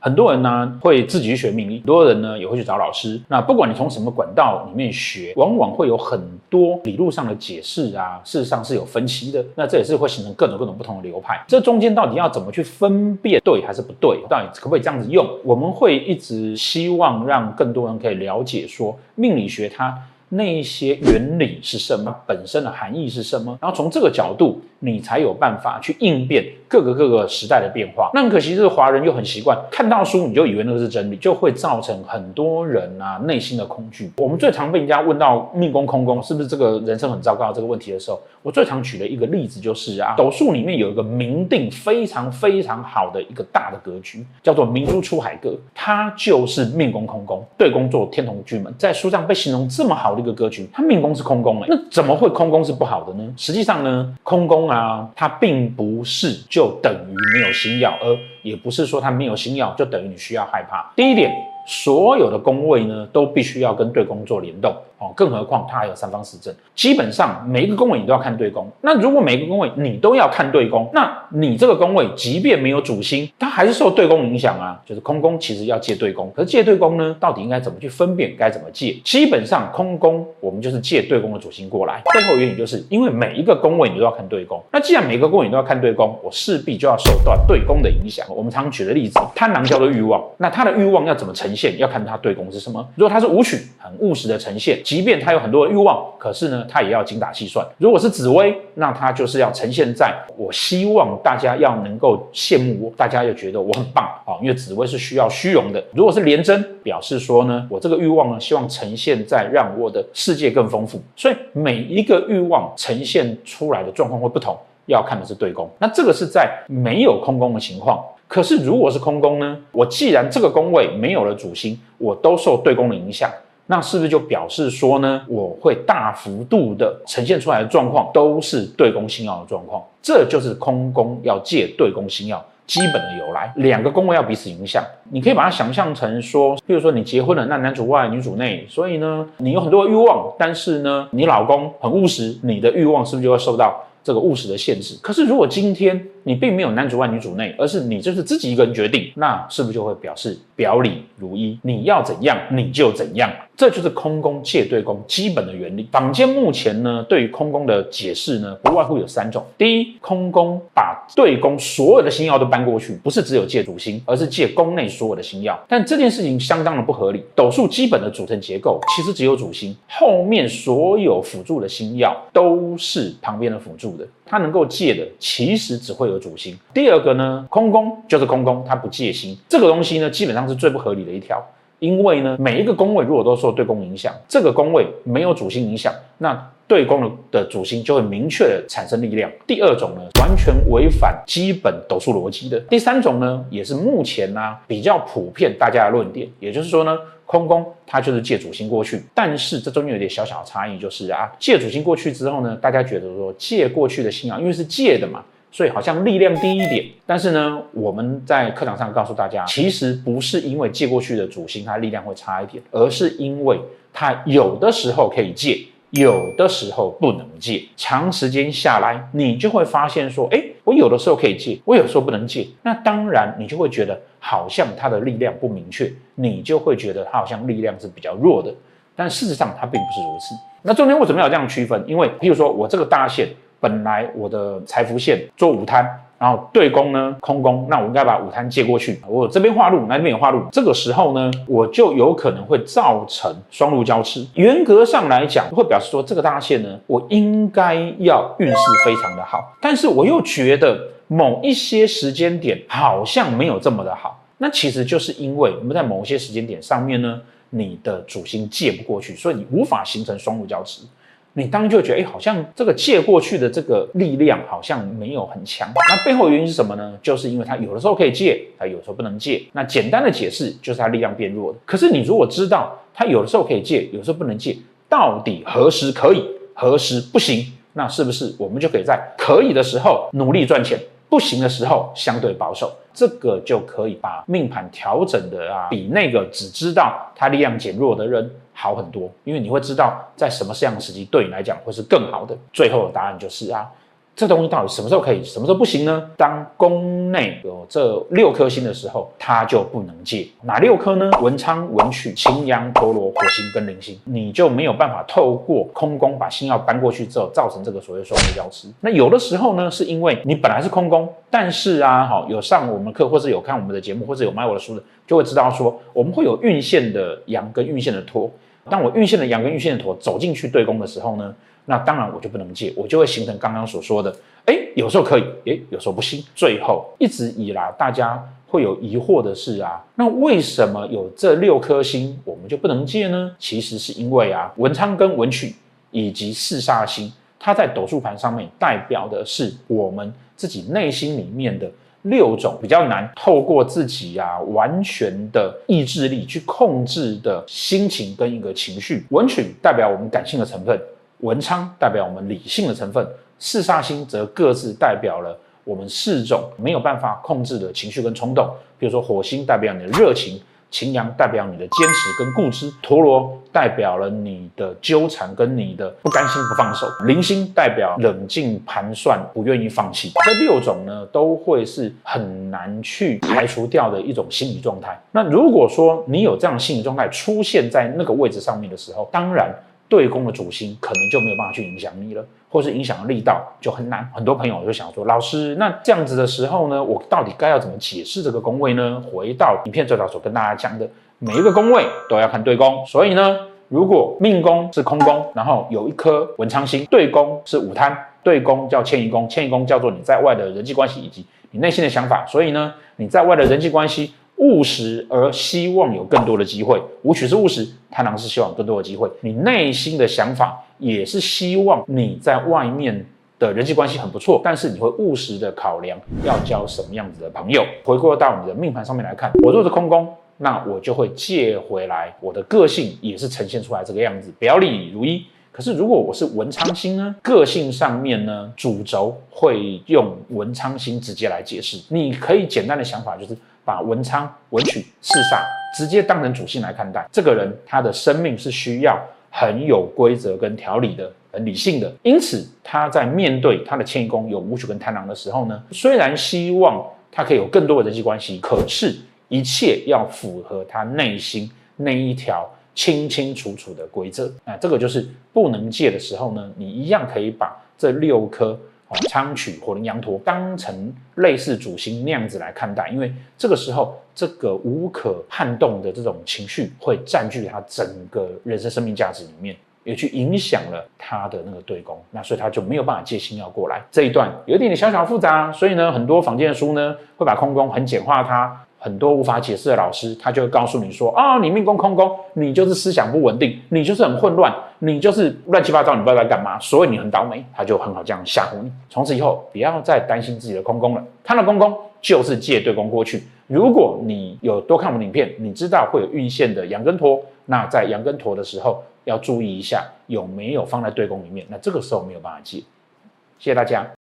很多人呢会自己去学命理，很多人呢也会去找老师。那不管你从什么管道里面学，往往会有很多理路上的解释啊，事实上是有分歧的。那这也是会形成各种各种不同的流派。这中间到底要怎么去分辨对还是不对？到底可不可以这样子用？我们会一直希望让更多人可以了解说命理学它。那一些原理是什么？本身的含义是什么？然后从这个角度，你才有办法去应变各个各个时代的变化。那很可惜，这个华人又很习惯看到书你就以为那个是真理，就会造成很多人啊内心的恐惧。我们最常被人家问到命宫空宫是不是这个人生很糟糕这个问题的时候，我最常举的一个例子就是啊，斗数里面有一个明定非常非常好的一个大的格局，叫做明珠出海格，它就是命宫空宫，对宫坐天同巨门，在书上被形容这么好的。一个格局，它命宫是空宫哎，那怎么会空宫是不好的呢？实际上呢，空宫啊，它并不是就等于没有星曜，而也不是说它没有星曜就等于你需要害怕。第一点，所有的宫位呢，都必须要跟对宫做联动。哦，更何况它还有三方四正，基本上每一个宫位你都要看对宫。那如果每一个宫位你都要看对宫，那你这个宫位即便没有主星，它还是受对宫影响啊。就是空宫其实要借对宫，可是借对宫呢，到底应该怎么去分辨？该怎么借？基本上空宫我们就是借对宫的主星过来。背后原因就是因为每一个宫位你都要看对宫。那既然每个宫位你都要看对宫，我势必就要受到对宫的影响。我们常举的例子，贪狼叫做欲望，那他的欲望要怎么呈现？要看他对宫是什么。如果他是武曲，很务实的呈现。即便他有很多的欲望，可是呢，他也要精打细算。如果是紫薇，那他就是要呈现在我希望大家要能够羡慕我，大家又觉得我很棒啊，因为紫薇是需要虚荣的。如果是廉贞，表示说呢，我这个欲望呢，希望呈现在让我的世界更丰富。所以每一个欲望呈现出来的状况会不同，要看的是对宫。那这个是在没有空宫的情况。可是如果是空宫呢，我既然这个宫位没有了主星，我都受对宫的影响。那是不是就表示说呢，我会大幅度的呈现出来的状况都是对宫星曜的状况？这就是空宫要借对宫星曜基本的由来。两个宫位要彼此影响，你可以把它想象成说，比如说你结婚了，那男主外女主内，所以呢，你有很多欲望，但是呢，你老公很务实，你的欲望是不是就会受到这个务实的限制？可是如果今天你并没有男主外女主内，而是你就是自己一个人决定，那是不是就会表示表里如一？你要怎样你就怎样。这就是空宫借对宫基本的原理。坊间目前呢，对于空宫的解释呢，不外乎有三种。第一，空宫把对宫所有的星曜都搬过去，不是只有借主星，而是借宫内所有的星曜。但这件事情相当的不合理。斗数基本的组成结构其实只有主星，后面所有辅助的星曜都是旁边的辅助的。它能够借的其实只会有主星。第二个呢，空宫就是空宫，它不借星。这个东西呢，基本上是最不合理的一条。因为呢，每一个宫位如果都受对宫影响，这个宫位没有主星影响，那对宫的主星就会明确的产生力量。第二种呢，完全违反基本斗数逻辑的。第三种呢，也是目前呢、啊、比较普遍大家的论点，也就是说呢，空宫它就是借主星过去，但是这中间有点小小的差异，就是啊，借主星过去之后呢，大家觉得说借过去的星啊，因为是借的嘛。所以好像力量低一点，但是呢，我们在课堂上告诉大家，其实不是因为借过去的主星它力量会差一点，而是因为它有的时候可以借，有的时候不能借。长时间下来，你就会发现说，哎，我有的时候可以借，我有时候不能借。那当然，你就会觉得好像它的力量不明确，你就会觉得它好像力量是比较弱的。但事实上，它并不是如此。那中间为什么要这样区分？因为譬如说我这个大线。本来我的财福线做午摊，然后对宫呢空宫，那我应该把午摊借过去。我这边化禄，那边也化禄，这个时候呢，我就有可能会造成双路交驰。严格上来讲，会表示说这个大线呢，我应该要运势非常的好，但是我又觉得某一些时间点好像没有这么的好。那其实就是因为我们在某些时间点上面呢，你的主星借不过去，所以你无法形成双路交驰。你当然就觉得，哎，好像这个借过去的这个力量好像没有很强。那背后原因是什么呢？就是因为它有的时候可以借，他有时候不能借。那简单的解释就是它力量变弱了。可是你如果知道它有的时候可以借，有时候不能借，到底何时可以，何时不行？那是不是我们就可以在可以的时候努力赚钱，不行的时候相对保守？这个就可以把命盘调整的啊，比那个只知道它力量减弱的人。好很多，因为你会知道在什么样的时机对你来讲会是更好的。最后的答案就是啊，这东西到底什么时候可以，什么时候不行呢？当宫内有这六颗星的时候，它就不能借。哪六颗呢？文昌、文曲、擎羊、陀罗、火星跟铃星，你就没有办法透过空宫把星曜搬过去之后，造成这个所谓双面交驰。那有的时候呢，是因为你本来是空宫，但是啊，好有上我们课，或是有看我们的节目，或者有买我的书的，就会知道说，我们会有运线的羊跟运线的陀。当我运线的羊跟运线的驼走进去对攻的时候呢，那当然我就不能借，我就会形成刚刚所说的，哎，有时候可以，哎，有时候不行。最后一直以来，大家会有疑惑的是啊，那为什么有这六颗星我们就不能借呢？其实是因为啊，文昌跟文曲以及四煞星，它在斗数盘上面代表的是我们自己内心里面的。六种比较难透过自己啊完全的意志力去控制的心情跟一个情绪，文曲代表我们感性的成分，文昌代表我们理性的成分，四煞星则各自代表了我们四种没有办法控制的情绪跟冲动，比如说火星代表你的热情。擎羊代表你的坚持跟固执，陀螺代表了你的纠缠跟你的不甘心不放手，零星代表冷静盘算不愿意放弃。这六种呢，都会是很难去排除掉的一种心理状态。那如果说你有这样的心理状态出现在那个位置上面的时候，当然。对宫的主星可能就没有办法去影响你了，或是影响的力道就很难。很多朋友就想说，老师，那这样子的时候呢，我到底该要怎么解释这个宫位呢？回到影片最早所跟大家讲的，每一个宫位都要看对宫。所以呢，如果命宫是空宫，然后有一颗文昌星，对宫是午贪，对宫叫迁移宫，迁移宫叫做你在外的人际关系以及你内心的想法。所以呢，你在外的人际关系。务实而希望有更多的机会，武曲是务实，贪狼是希望更多的机会。你内心的想法也是希望你在外面的人际关系很不错，但是你会务实的考量要交什么样子的朋友。回过到你的命盘上面来看，我若是空宫，那我就会借回来，我的个性也是呈现出来这个样子，表里如一。可是如果我是文昌星呢？个性上面呢，主轴会用文昌星直接来解释。你可以简单的想法就是。把文昌、文曲、四煞直接当成主星来看待，这个人他的生命是需要很有规则跟条理的，很理性的。因此，他在面对他的迁移宫有武曲跟贪狼的时候呢，虽然希望他可以有更多的人际关系，可是一切要符合他内心那一条清清楚楚的规则。那这个就是不能借的时候呢，你一样可以把这六颗。昌曲、火灵、羊驼当成类似主星那样子来看待，因为这个时候这个无可撼动的这种情绪会占据他整个人生生命价值里面，也去影响了他的那个对宫，那所以他就没有办法借星曜过来。这一段有一点点小小复杂，所以呢，很多坊间的书呢会把空宫很简化它。很多无法解释的老师，他就会告诉你说：啊，你命宫空宫，你就是思想不稳定，你就是很混乱，你就是乱七八糟，你不知道在干嘛，所以你很倒霉。他就很好这样吓唬你。从此以后，不要再担心自己的空宫了，看到空宫就是借对宫过去。如果你有多看我们影片，你知道会有运线的羊跟陀，那在羊跟陀的时候要注意一下有没有放在对宫里面，那这个时候没有办法借。谢谢大家。